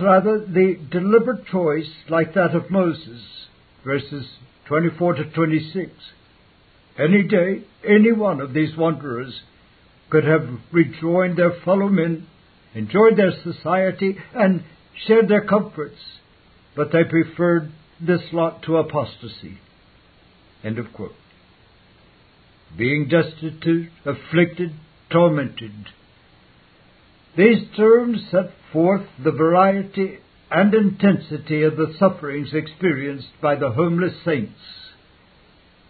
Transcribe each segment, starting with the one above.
rather the deliberate choice like that of Moses, verses 24 to 26. Any day, any one of these wanderers could have rejoined their fellow men, enjoyed their society, and shared their comforts, but they preferred this lot to apostasy. End of quote. Being destitute, afflicted, tormented. These terms set forth the variety and intensity of the sufferings experienced by the homeless saints.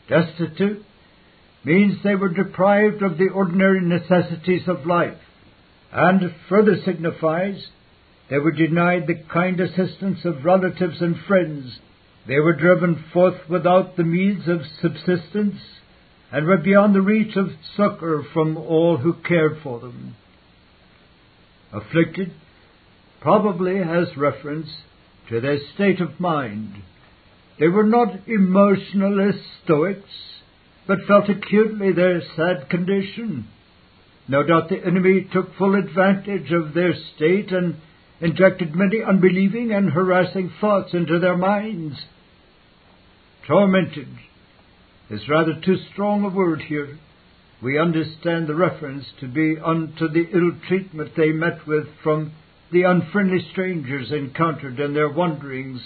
Destitute means they were deprived of the ordinary necessities of life, and further signifies they were denied the kind assistance of relatives and friends. They were driven forth without the means of subsistence, and were beyond the reach of succor from all who cared for them. Afflicted probably has reference to their state of mind. They were not emotionalist stoics, but felt acutely their sad condition. No doubt the enemy took full advantage of their state and injected many unbelieving and harassing thoughts into their minds. Tormented is rather too strong a word here. We understand the reference to be unto the ill treatment they met with from the unfriendly strangers encountered in their wanderings,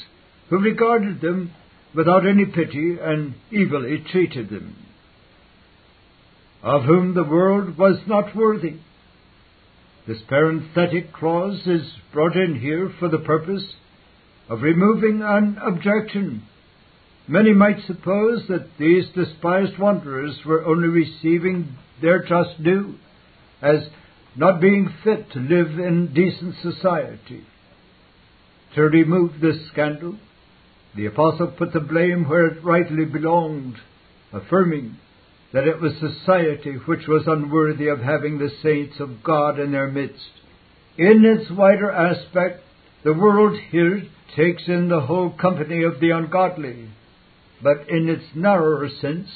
who regarded them without any pity and evilly treated them. Of whom the world was not worthy. This parenthetic clause is brought in here for the purpose of removing an objection. Many might suppose that these despised wanderers were only receiving their just due, as not being fit to live in decent society. To remove this scandal, the apostle put the blame where it rightly belonged, affirming that it was society which was unworthy of having the saints of God in their midst. In its wider aspect, the world here takes in the whole company of the ungodly, but in its narrower sense,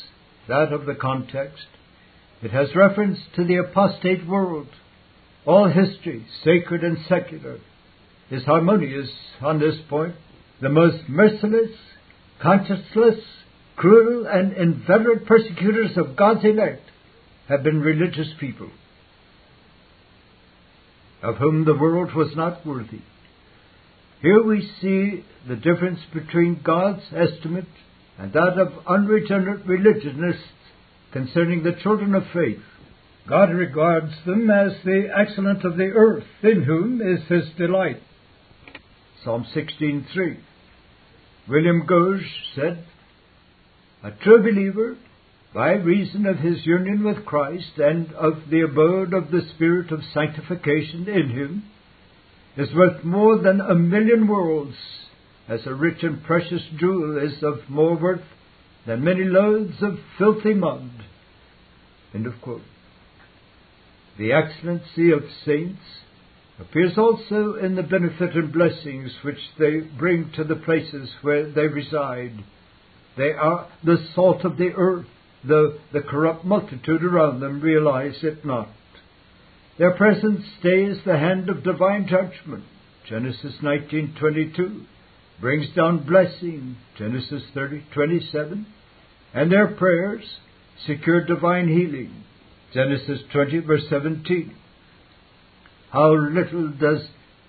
that of the context, it has reference to the apostate world. All history, sacred and secular, is harmonious on this point. The most merciless, conscienceless, cruel, and inveterate persecutors of God's elect have been religious people, of whom the world was not worthy. Here we see the difference between God's estimate and that of unregenerate religionists concerning the children of faith. God regards them as the excellent of the earth, in whom is his delight. Psalm 16:3. William Gouge said, "A true believer, by reason of his union with Christ and of the abode of the Spirit of sanctification in him, is worth more than a million worlds, as a rich and precious jewel is of more worth than many loads of filthy mud." End of quote. The excellency of saints appears also in the benefit and blessings which they bring to the places where they reside. They are the salt of the earth, though the corrupt multitude around them realize it not. Their presence stays the hand of divine judgment. Genesis 19:22 brings down blessing. Genesis 30:27, and their prayers secure divine healing. Genesis 20, verse 17. How little does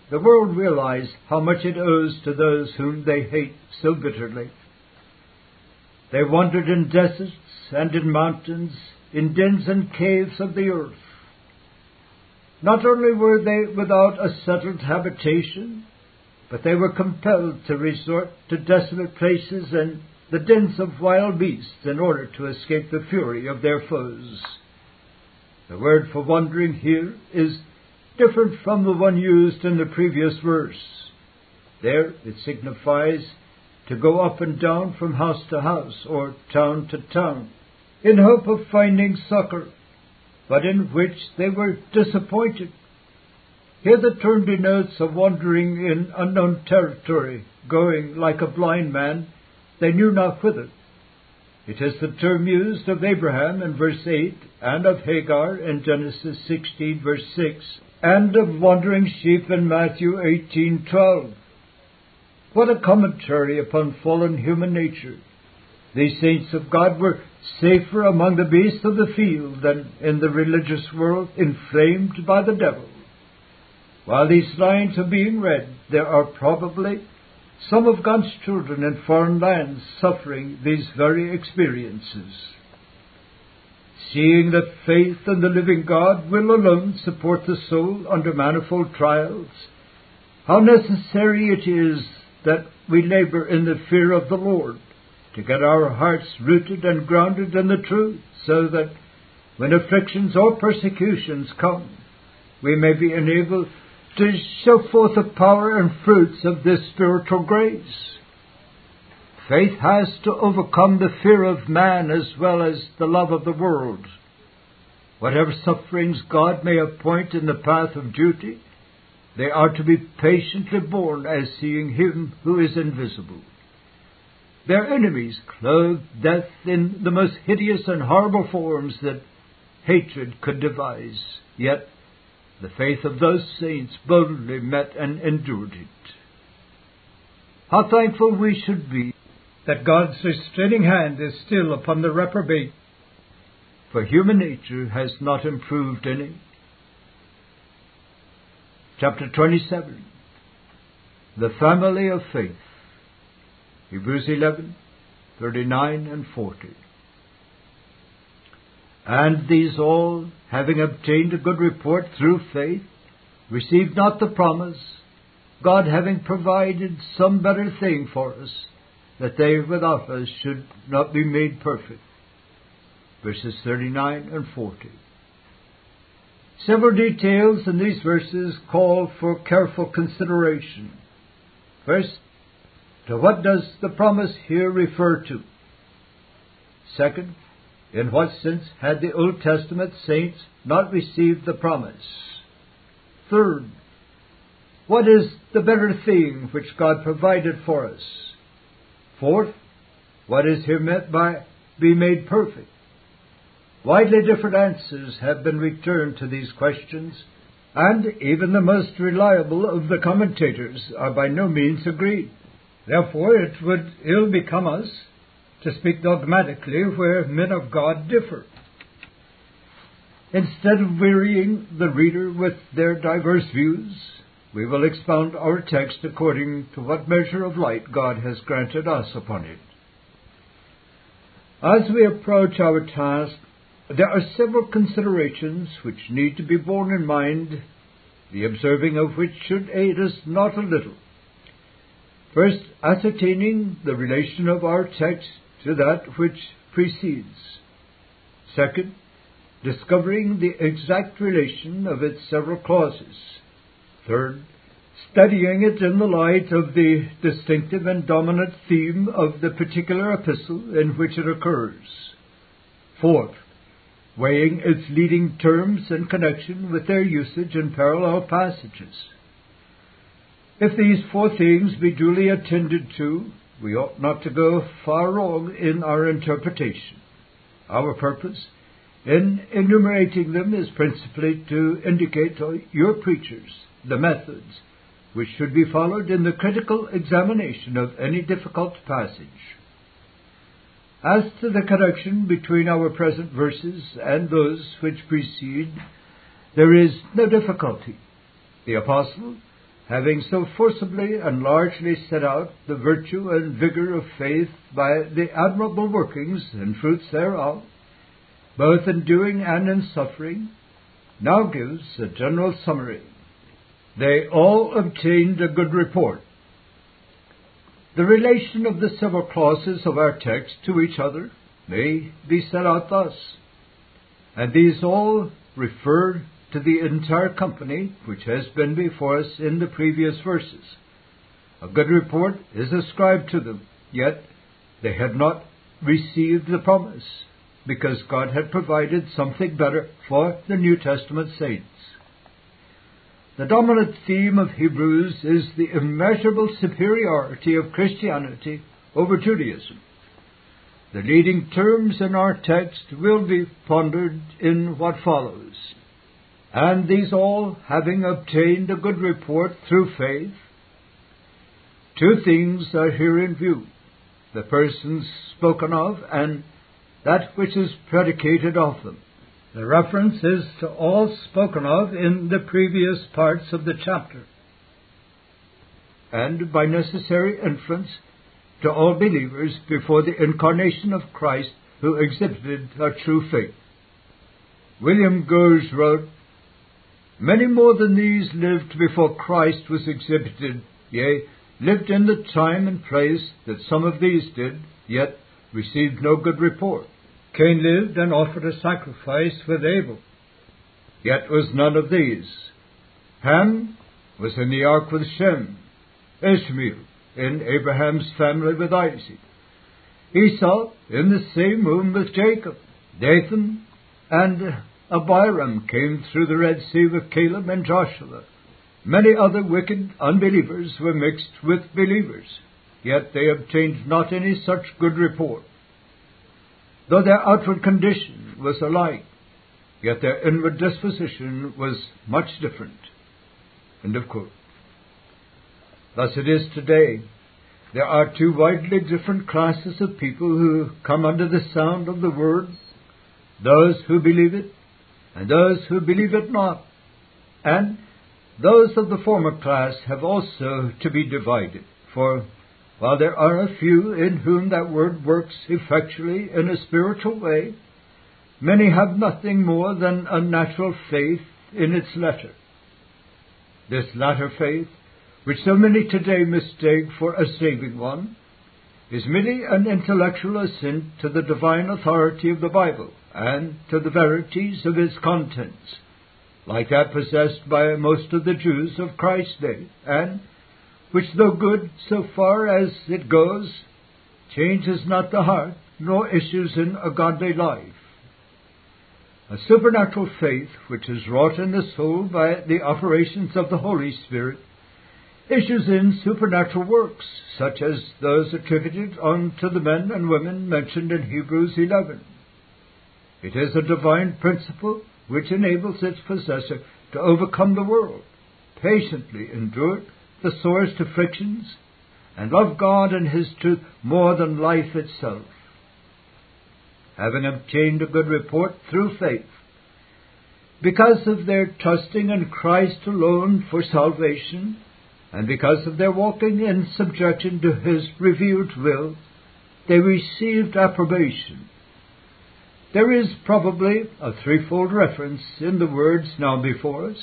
the world realize how much it owes to those whom they hate so bitterly. They wandered in deserts and in mountains, in dens and caves of the earth. Not only were they without a settled habitation, but they were compelled to resort to desolate places and the dens of wild beasts in order to escape the fury of their foes. The word for wandering here is different from the one used in the previous verse. There it signifies to go up and down from house to house or town to town in hope of finding succor, but in which they were disappointed. Here the term denotes a wandering in unknown territory, going like a blind man, they knew not whither. It is the term used of Abraham in verse 8 and of Hagar in Genesis 16 verse 6 and of wandering sheep in Matthew 18:12. What a commentary upon fallen human nature. These saints of God were safer among the beasts of the field than in the religious world inflamed by the devil. While these lines are being read, there are probably some of God's children in foreign lands suffering these very experiences. Seeing that faith in the living God will alone support the soul under manifold trials, how necessary it is that we labor in the fear of the Lord to get our hearts rooted and grounded in the truth, so that when afflictions or persecutions come, we may be enabled to show forth the power and fruits of this spiritual grace. Faith has to overcome the fear of man as well as the love of the world. Whatever sufferings God may appoint in the path of duty, they are to be patiently borne as seeing Him who is invisible. Their enemies clothed death in the most hideous and horrible forms that hatred could devise. Yet the faith of those saints boldly met and endured it. How thankful we should be that God's restraining hand is still upon the reprobate, for human nature has not improved any. Chapter 27 The Family of Faith Hebrews 11, 39 and 40. And these all, having obtained a good report through faith, received not the promise, God having provided some better thing for us, that they without us should not be made perfect. Verses 39 and 40. Several details in these verses call for careful consideration. First, to what does the promise here refer to? Second, in what sense had the Old Testament saints not received the promise? Third, what is the better thing which God provided for us? Fourth, what is here meant by be made perfect? Widely different answers have been returned to these questions, and even the most reliable of the commentators are by no means agreed. Therefore, it would ill become us to speak dogmatically where men of God differ. Instead of wearying the reader with their diverse views, we will expound our text according to what measure of light God has granted us upon it. As we approach our task, there are several considerations which need to be borne in mind, the observing of which should aid us not a little. First, ascertaining the relation of our text to that which precedes. Second, discovering the exact relation of its several clauses. Third, studying it in the light of the distinctive and dominant theme of the particular epistle in which it occurs. Fourth, weighing its leading terms in connection with their usage in parallel passages. If these four things be duly attended to, we ought not to go far wrong in our interpretation. Our purpose in enumerating them is principally to indicate to your preachers the methods which should be followed in the critical examination of any difficult passage. As to the connection between our present verses and those which precede, there is no difficulty. The Apostle having so forcibly and largely set out the virtue and vigor of faith by the admirable workings and fruits thereof, both in doing and in suffering, now gives a general summary. They all obtained a good report. The relation of the several clauses of our text to each other may be set out thus, and these all refer to the entire company which has been before us in the previous verses. A good report is ascribed to them, yet they had not received the promise, because God had provided something better for the New Testament saints. The dominant theme of Hebrews is the immeasurable superiority of Christianity over Judaism. The leading terms in our text will be pondered in what follows. And these all, having obtained a good report through faith, two things are here in view the persons spoken of and that which is predicated of them. The reference is to all spoken of in the previous parts of the chapter, and by necessary inference to all believers before the incarnation of Christ who exhibited a true faith. William Gouge wrote, Many more than these lived before Christ was exhibited, yea, lived in the time and place that some of these did, yet received no good report. Cain lived and offered a sacrifice with Abel, yet was none of these. Ham was in the ark with Shem, Ishmael in Abraham's family with Isaac, Esau in the same room with Jacob, Dathan and Abiram came through the Red Sea with Caleb and Joshua. Many other wicked unbelievers were mixed with believers, yet they obtained not any such good report. Though their outward condition was alike, yet their inward disposition was much different. End of quote. Thus it is today. There are two widely different classes of people who come under the sound of the word those who believe it, and those who believe it not. And those of the former class have also to be divided, for while there are a few in whom that word works effectually in a spiritual way, many have nothing more than a natural faith in its letter. This latter faith, which so many today mistake for a saving one, is merely an intellectual assent to the divine authority of the Bible and to the verities of its contents, like that possessed by most of the Jews of Christ's day, and which, though good so far as it goes, changes not the heart, nor issues in a godly life. A supernatural faith, which is wrought in the soul by the operations of the Holy Spirit, issues in supernatural works, such as those attributed unto the men and women mentioned in Hebrews 11. It is a divine principle which enables its possessor to overcome the world, patiently endure the sorest afflictions, and love God and His truth more than life itself. Having obtained a good report through faith, because of their trusting in Christ alone for salvation, and because of their walking in subjection to His revealed will, they received approbation. There is probably a threefold reference in the words now before us.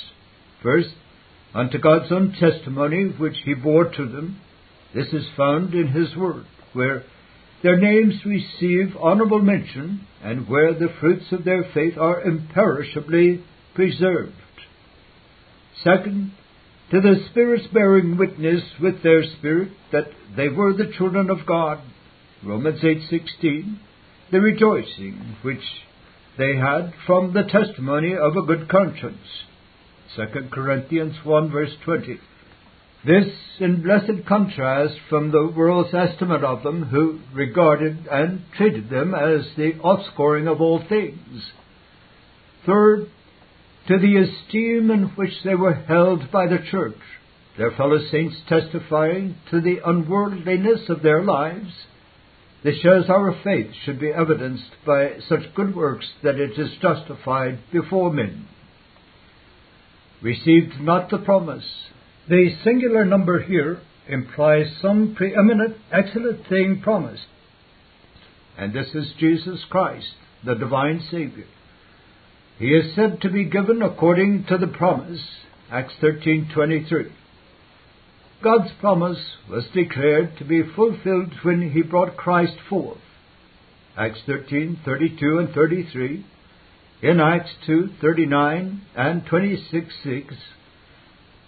First, unto God's own testimony which he bore to them. This is found in his word, where their names receive honorable mention, and where the fruits of their faith are imperishably preserved. Second, to the Spirit's bearing witness with their spirit that they were the children of God. Romans 8:16, the rejoicing which they had from the testimony of a good conscience. 2 Corinthians 1 verse 20. This in blessed contrast from the world's estimate of them, who regarded and treated them as the offscoring of all things. Third, to the esteem in which they were held by the church, their fellow saints testifying to the unworldliness of their lives. This shows our faith should be evidenced by such good works that it is justified before men received not the promise. The singular number here implies some preeminent, excellent thing promised. And this is Jesus Christ, the divine Savior. He is said to be given according to the promise, Acts 13:23. God's promise was declared to be fulfilled when he brought Christ forth. Acts 13:32 and 33 in Acts 2 39 and 26 6,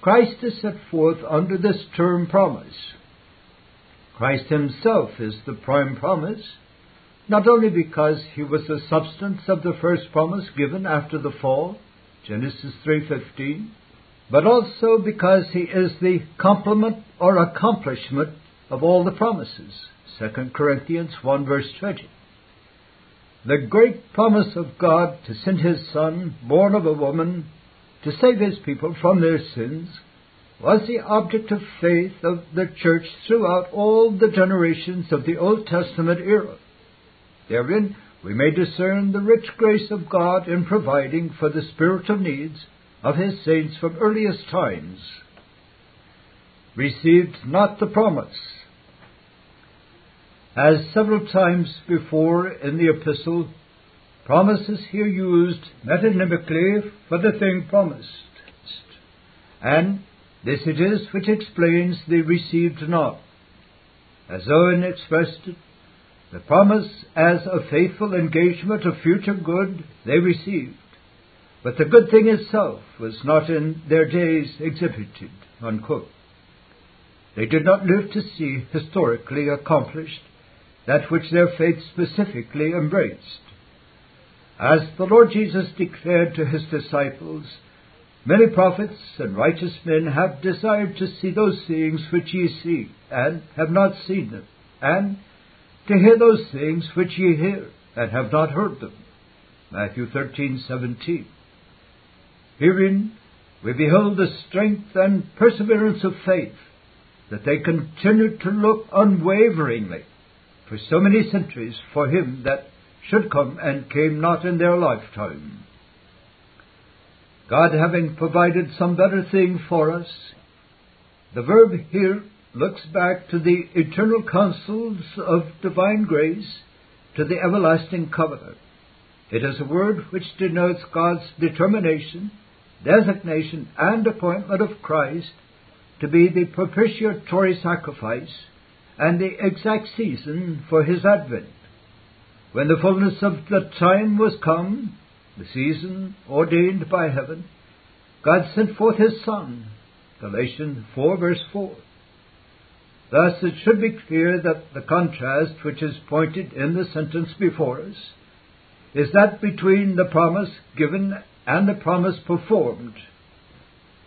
Christ is set forth under this term promise. Christ Himself is the prime promise, not only because He was the substance of the first promise given after the fall, Genesis 3:15, but also because He is the complement or accomplishment of all the promises, 2 Corinthians 1 verse 20 the great promise of God to send His Son, born of a woman, to save his people from their sins was the object of faith of the church throughout all the generations of the Old Testament era. Therein we may discern the rich grace of God in providing for the spiritual needs of his saints from earliest times. Received not the promise. As several times before in the epistle, promise is here used metonymically for the thing promised. And this it is which explains they received not. As Owen expressed it, the promise as a faithful engagement of future good they received, but the good thing itself was not in their days exhibited. Unquote. They did not live to see historically accomplished that which their faith specifically embraced. As the Lord Jesus declared to his disciples, Many prophets and righteous men have desired to see those things which ye see, and have not seen them, and to hear those things which ye hear, and have not heard them. Matthew 13:17. Herein we behold the strength and perseverance of faith, that they continued to look unwaveringly for so many centuries for him that should come and came not in their lifetime. God having provided some better thing for us, the verb here looks back to the eternal counsels of divine grace, to the everlasting covenant. It is a word which denotes God's determination, designation, and appointment of Christ to be the propitiatory sacrifice and the exact season for his advent. When the fullness of the time was come, the season ordained by heaven, God sent forth his Son. Galatians 4 verse 4. Thus it should be clear that the contrast which is pointed in the sentence before us is that between the promise given and the promise performed.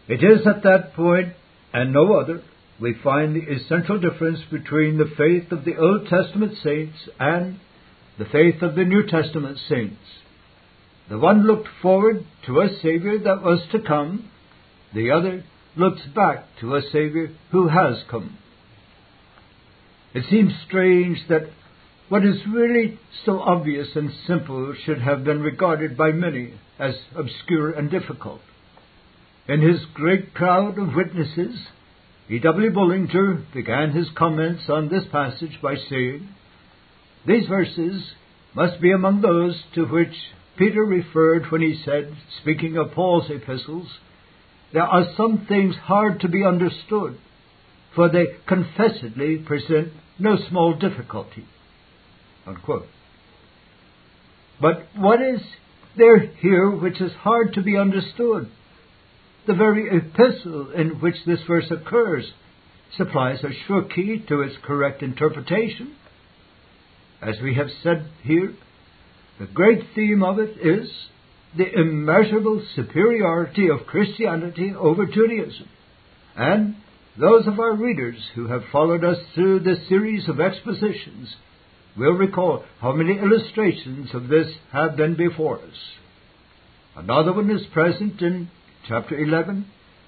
It is at that point, and no other, we find the essential difference between the faith of the Old Testament saints and the faith of the New Testament saints. The one looked forward to a Savior that was to come, the other looks back to a Savior who has come. It seems strange that what is really so obvious and simple should have been regarded by many as obscure and difficult. In his great cloud of witnesses, E.W. Bullinger began his comments on this passage by saying, These verses must be among those to which Peter referred when he said, speaking of Paul's epistles, there are some things hard to be understood, for they confessedly present no small difficulty. Unquote. But what is there here which is hard to be understood? The very epistle in which this verse occurs supplies a sure key to its correct interpretation. As we have said here, the great theme of it is the immeasurable superiority of Christianity over Judaism. And those of our readers who have followed us through this series of expositions will recall how many illustrations of this have been before us. Another one is present in chapter 11,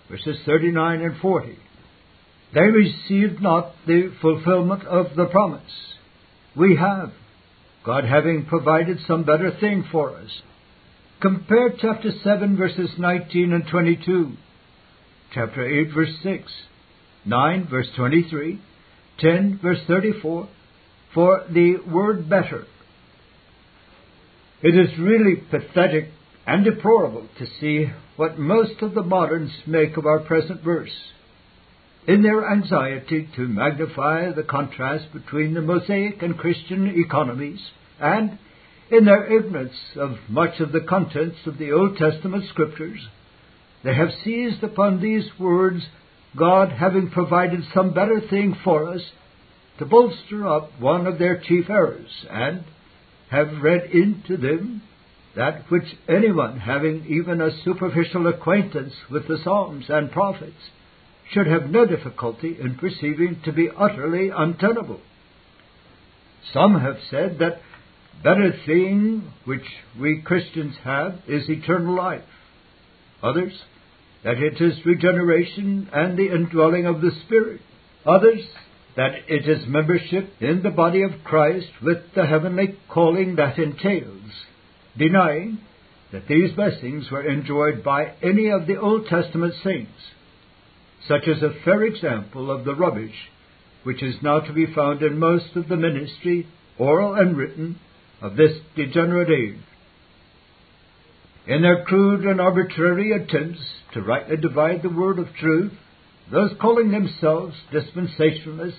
verses 39 and 40. They received not the fulfillment of the promise. We have, God having provided some better thing for us. Compare chapter 7 verses 19 and 22, chapter 8 verse 6, 9 verse 23, 10 verse 34, for the word better. It is really pathetic and deplorable to see what most of the moderns make of our present verse in their anxiety to magnify the contrast between the Mosaic and Christian economies, and in their ignorance of much of the contents of the Old Testament Scriptures, they have seized upon these words, God having provided some better thing for us, to bolster up one of their chief errors, and have read into them that which anyone having even a superficial acquaintance with the Psalms and prophets should have no difficulty in perceiving to be utterly untenable. Some have said that better thing which we Christians have is eternal life. Others that it is regeneration and the indwelling of the Spirit. Others, that it is membership in the body of Christ with the heavenly calling that entails, denying that these blessings were enjoyed by any of the Old Testament saints. Such as a fair example of the rubbish which is now to be found in most of the ministry, oral and written, of this degenerate age. In their crude and arbitrary attempts to rightly divide the word of truth, those calling themselves dispensationalists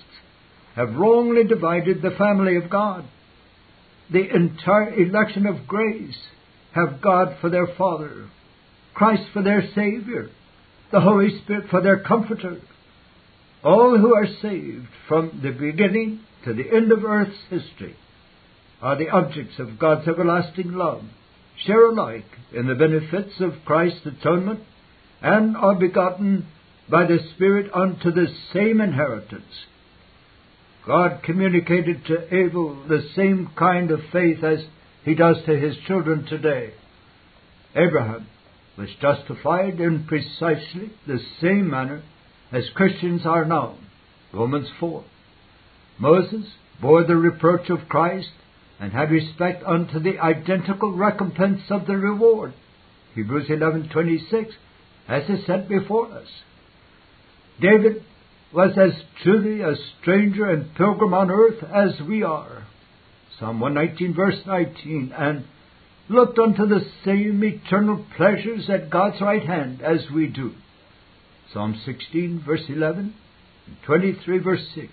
have wrongly divided the family of God. The entire election of grace have God for their Father, Christ for their Savior, the Holy Spirit for their Comforter. All who are saved from the beginning to the end of earth's history are the objects of God's everlasting love, share alike in the benefits of Christ's atonement, and are begotten by the Spirit unto the same inheritance. God communicated to Abel the same kind of faith as he does to his children today. Abraham was justified in precisely the same manner as Christians are now. Romans 4. Moses bore the reproach of Christ and had respect unto the identical recompense of the reward. Hebrews 11:26 as is set before us. David was as truly a stranger and pilgrim on earth as we are. Psalm 119 verse 19 and looked unto the same eternal pleasures at God's right hand as we do. Psalm 16 verse 11 and 23 verse 6.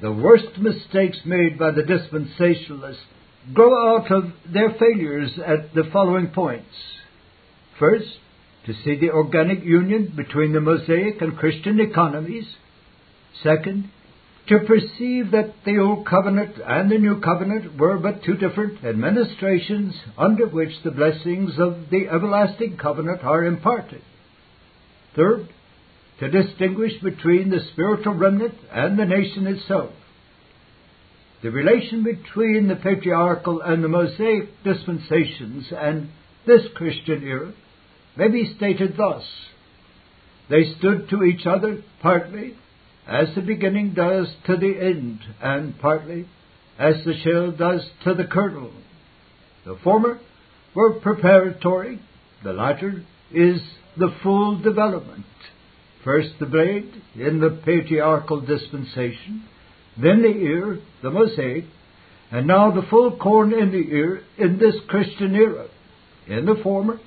The worst mistakes made by the dispensationalists grow out of their failures at the following points. First, to see the organic union between the Mosaic and Christian economies. Second, to perceive that the Old Covenant and the New Covenant were but two different administrations under which the blessings of the everlasting covenant are imparted. Third, to distinguish between the spiritual remnant and the nation itself. The relation between the patriarchal and the Mosaic dispensations and this Christian era may be stated thus. They stood to each other partly as the beginning does to the end, and partly as the shell does to the kernel. The former were preparatory, the latter is the full development. First the blade in the patriarchal dispensation, then the ear, the Mosaic, and now the full corn in the ear in this Christian era. In the former,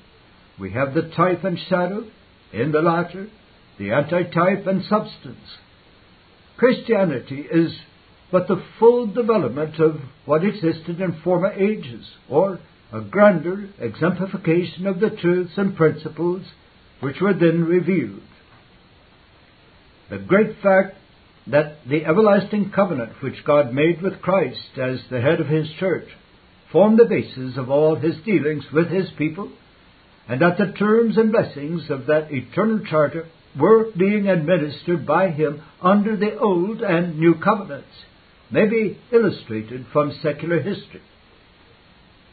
we have the type and shadow, in the latter, the antitype and substance. Christianity is but the full development of what existed in former ages, or a grander exemplification of the truths and principles which were then revealed. The great fact that the everlasting covenant which God made with Christ as the head of His church formed the basis of all His dealings with His people, and that the terms and blessings of that eternal charter were being administered by Him under the Old and New covenants, may be illustrated from secular history.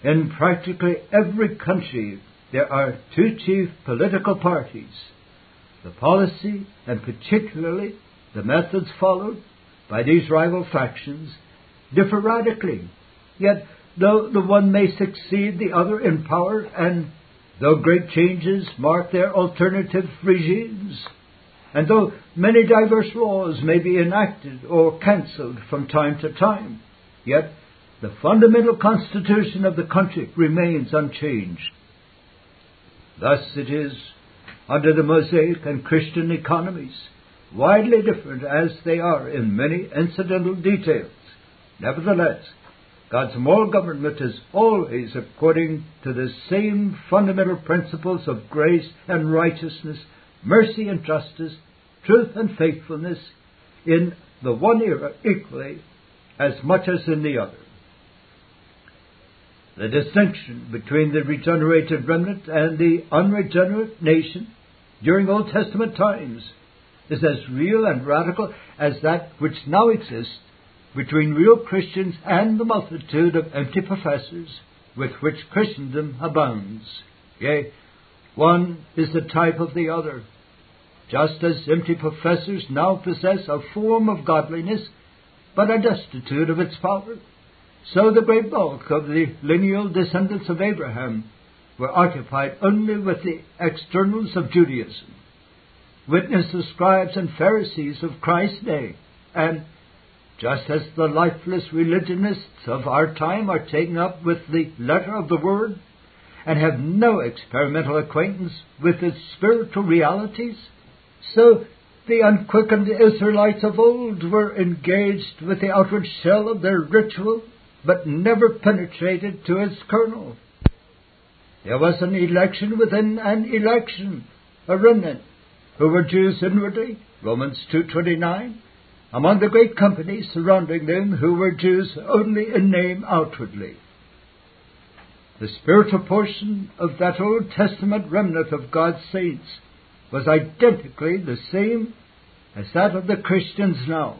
In practically every country there are two chief political parties. The policy, and particularly the methods followed by these rival factions, differ radically. Yet, though the one may succeed the other in power, and though great changes mark their alternative regimes, and though many diverse laws may be enacted or cancelled from time to time, yet the fundamental constitution of the country remains unchanged. Thus it is under the Mosaic and Christian economies, widely different as they are in many incidental details. Nevertheless, God's moral government is always according to the same fundamental principles of grace and righteousness, mercy and justice, truth and faithfulness in the one era equally as much as in the other. The distinction between the regenerated remnant and the unregenerate nation during Old Testament times is as real and radical as that which now exists between real Christians and the multitude of empty professors with which Christendom abounds. Yea, One is the type of the other. Just as empty professors now possess a form of godliness, but are destitute of its power, so the great bulk of the lineal descendants of Abraham were occupied only with the externals of Judaism. Witness the scribes and Pharisees of Christ's day, and just as the lifeless religionists of our time are taken up with the letter of the Word and have no experimental acquaintance with its spiritual realities, so the unquickened Israelites of old were engaged with the outward shell of their ritual, but never penetrated to its kernel. There was an election within an election, a remnant, who were Jews inwardly, Romans 2.29, among the great companies surrounding them who were Jews only in name outwardly. The spiritual portion of that Old Testament remnant of God's saints was identically the same as that of the Christians now.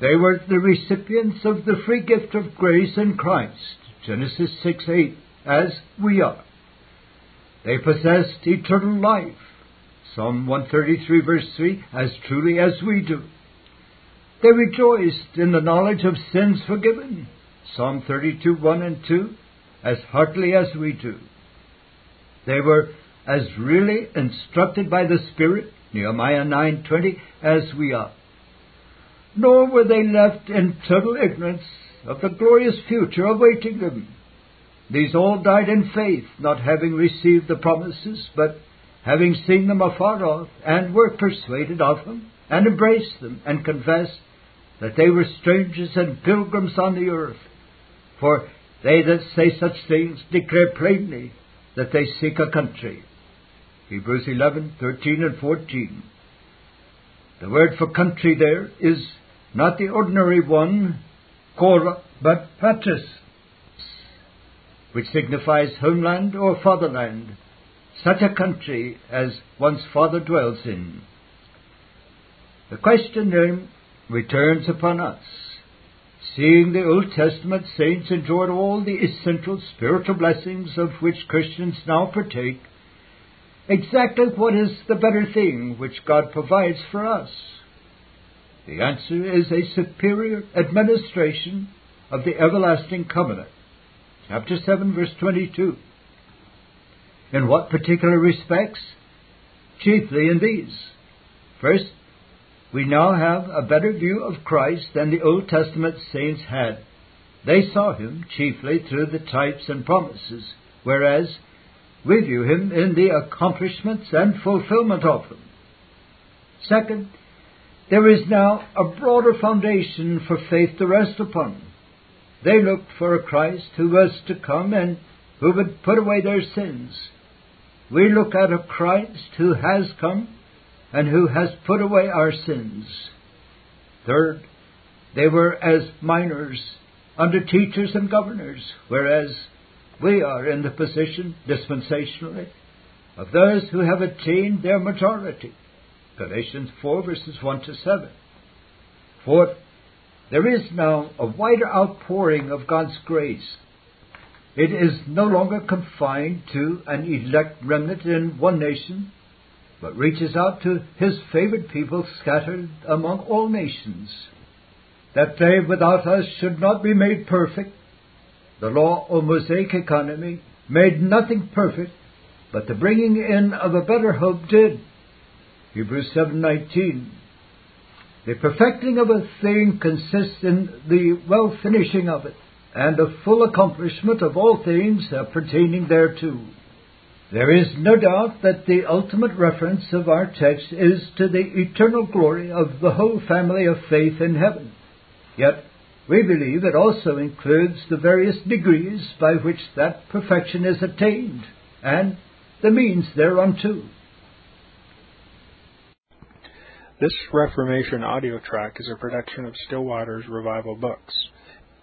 They were the recipients of the free gift of grace in Christ, Genesis 6 8, as we are. They possessed eternal life, Psalm 133 verse 3, as truly as we do. They rejoiced in the knowledge of sins forgiven, Psalm 32 1 and 2, as heartily as we do. They were as really instructed by the Spirit, Nehemiah 9:20, as we are. Nor were they left in total ignorance of the glorious future awaiting them. These all died in faith, not having received the promises, but having seen them afar off, and were persuaded of them, and embraced them, and confessed that they were strangers and pilgrims on the earth. For they that say such things declare plainly that they seek a country. Hebrews 11, 13 and 14. The word for country there is not the ordinary one, chora, but patris, which signifies homeland or fatherland, such a country as one's father dwells in. The question then returns upon us. Seeing the Old Testament saints enjoyed all the essential spiritual blessings of which Christians now partake, exactly what is the better thing which God provides for us? The answer is a superior administration of the everlasting covenant. Chapter 7, verse 22. In what particular respects? Chiefly in these. First, we now have a better view of Christ than the Old Testament saints had. They saw him chiefly through the types and promises, whereas we view him in the accomplishments and fulfillment of them. Second, there is now a broader foundation for faith to rest upon. They looked for a Christ who was to come and who would put away their sins. We look at a Christ who has come and who has put away our sins. Third, they were as minors under teachers and governors, whereas we are in the position, dispensationally, of those who have attained their majority. Galatians 4 verses 1 to 7. Fourth, there is now a wider outpouring of God's grace. It is no longer confined to an elect remnant in one nation, but reaches out to his favored people scattered among all nations. That they without us should not be made perfect, the law or Mosaic economy made nothing perfect, but the bringing in of a better hope did. Hebrews 7:19. The perfecting of a thing consists in the well finishing of it, and the full accomplishment of all things pertaining thereto. There is no doubt that the ultimate reference of our text is to the eternal glory of the whole family of faith in heaven. Yet, we believe it also includes the various degrees by which that perfection is attained, and the means thereunto. This Reformation audio track is a production of Still Waters Revival Books.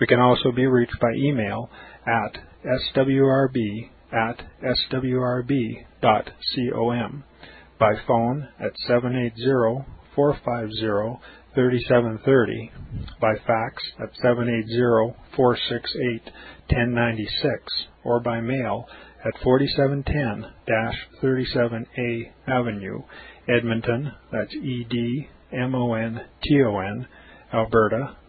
We can also be reached by email at swrb at swrb.com, by phone at 780 450 3730, by fax at 780 468 1096, or by mail at 4710 37A Avenue, Edmonton, that's E D M O N T O N, Alberta,